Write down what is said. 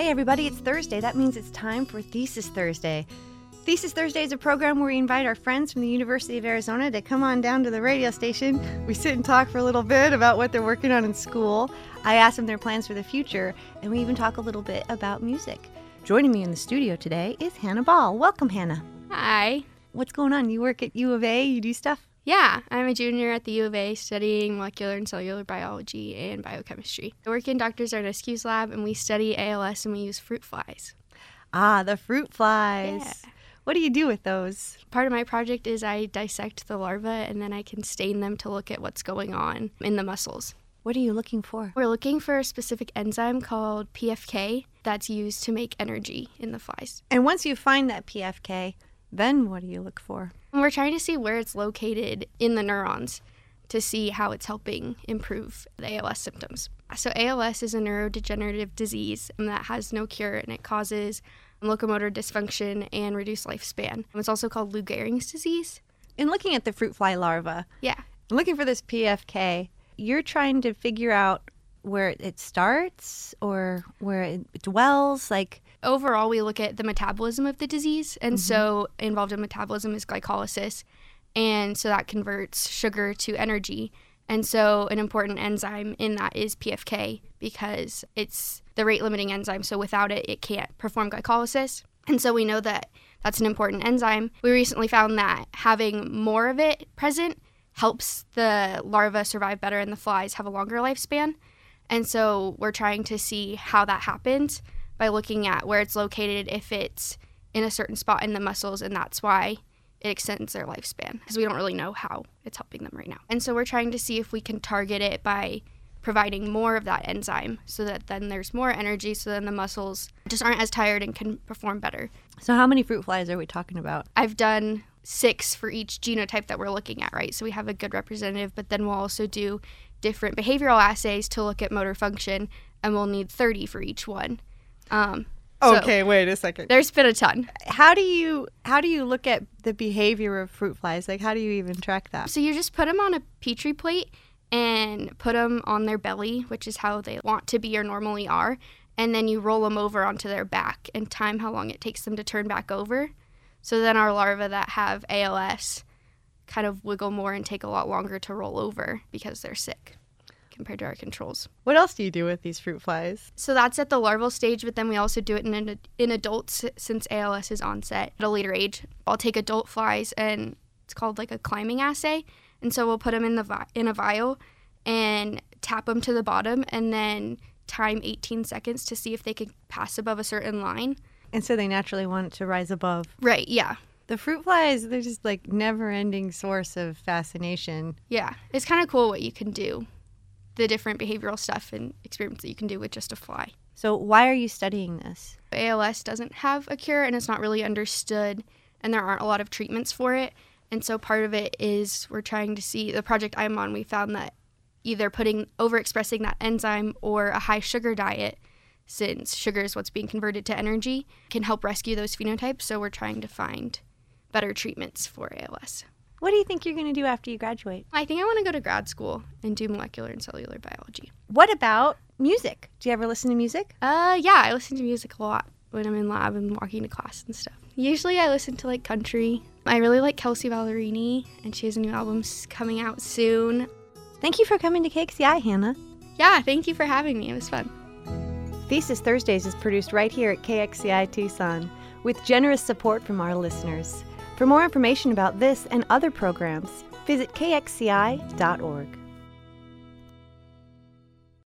Hey, everybody, it's Thursday. That means it's time for Thesis Thursday. Thesis Thursday is a program where we invite our friends from the University of Arizona to come on down to the radio station. We sit and talk for a little bit about what they're working on in school. I ask them their plans for the future, and we even talk a little bit about music. Joining me in the studio today is Hannah Ball. Welcome, Hannah. Hi. What's going on? You work at U of A, you do stuff? Yeah, I'm a junior at the U of A studying molecular and cellular biology and biochemistry. I work in Dr. Zarnescu's lab and we study ALS and we use fruit flies. Ah, the fruit flies. Yeah. What do you do with those? Part of my project is I dissect the larvae and then I can stain them to look at what's going on in the muscles. What are you looking for? We're looking for a specific enzyme called PFK that's used to make energy in the flies. And once you find that PFK, then what do you look for? And we're trying to see where it's located in the neurons to see how it's helping improve the ALS symptoms. So, ALS is a neurodegenerative disease that has no cure and it causes locomotor dysfunction and reduced lifespan. It's also called Lou Gehrig's disease. In looking at the fruit fly larva, Yeah. looking for this PFK, you're trying to figure out where it starts or where it dwells. Like, Overall, we look at the metabolism of the disease. And so, mm-hmm. involved in metabolism is glycolysis. And so, that converts sugar to energy. And so, an important enzyme in that is PFK because it's the rate limiting enzyme. So, without it, it can't perform glycolysis. And so, we know that that's an important enzyme. We recently found that having more of it present helps the larva survive better and the flies have a longer lifespan. And so, we're trying to see how that happens by looking at where it's located, if it's in a certain spot in the muscles, and that's why it extends their lifespan because we don't really know how it's helping them right now. And so we're trying to see if we can target it by providing more of that enzyme so that then there's more energy so then the muscles just aren't as tired and can perform better. so how many fruit flies are we talking about? I've done six for each genotype that we're looking at, right? So we have a good representative, but then we'll also do different behavioral assays to look at motor function, and we'll need 30 for each one. Um, so wait a second. there's been a ton. How do you how do you look at the behavior of fruit flies? Like, how do you even track that? So you just put them on a petri plate and put them on their belly, which is how they want to be or normally are, and then you roll them over onto their back and time how long it takes them to turn back over. So then our larvae that have ALS kind of wiggle more and take a lot longer to roll over because they're sick compared to our controls. What else do you do with these fruit flies? So that's at the larval stage, but then we also do it in in adults since ALS is onset at a later age. I'll take adult flies and it's called like a climbing assay, and so we'll put them in the vi- in a vial and tap them to the bottom, and then time 18 seconds to see if they can pass above a certain line. And so they naturally want to rise above. Right? Yeah. The fruit flies, they're just like never-ending source of fascination. Yeah. It's kind of cool what you can do, the different behavioral stuff and experiments that you can do with just a fly. So why are you studying this? ALS doesn't have a cure and it's not really understood, and there aren't a lot of treatments for it. And so part of it is we're trying to see the project I'm on, we found that either putting overexpressing that enzyme or a high sugar diet, since sugar is what's being converted to energy, can help rescue those phenotypes. So we're trying to find better treatments for ALS. What do you think you're going to do after you graduate? I think I want to go to grad school and do molecular and cellular biology. What about music? Do you ever listen to music? Uh, yeah, I listen to music a lot when I'm in lab and walking to class and stuff. Usually I listen to like country. I really like Kelsea Ballerini, and she has a new album coming out soon. Thank you for coming to KXCI, Hannah. Yeah, thank you for having me. It was fun. Thesis Thursdays is produced right here at KXCI Tucson with generous support from our listeners. For more information about this and other programs, visit kxci.org.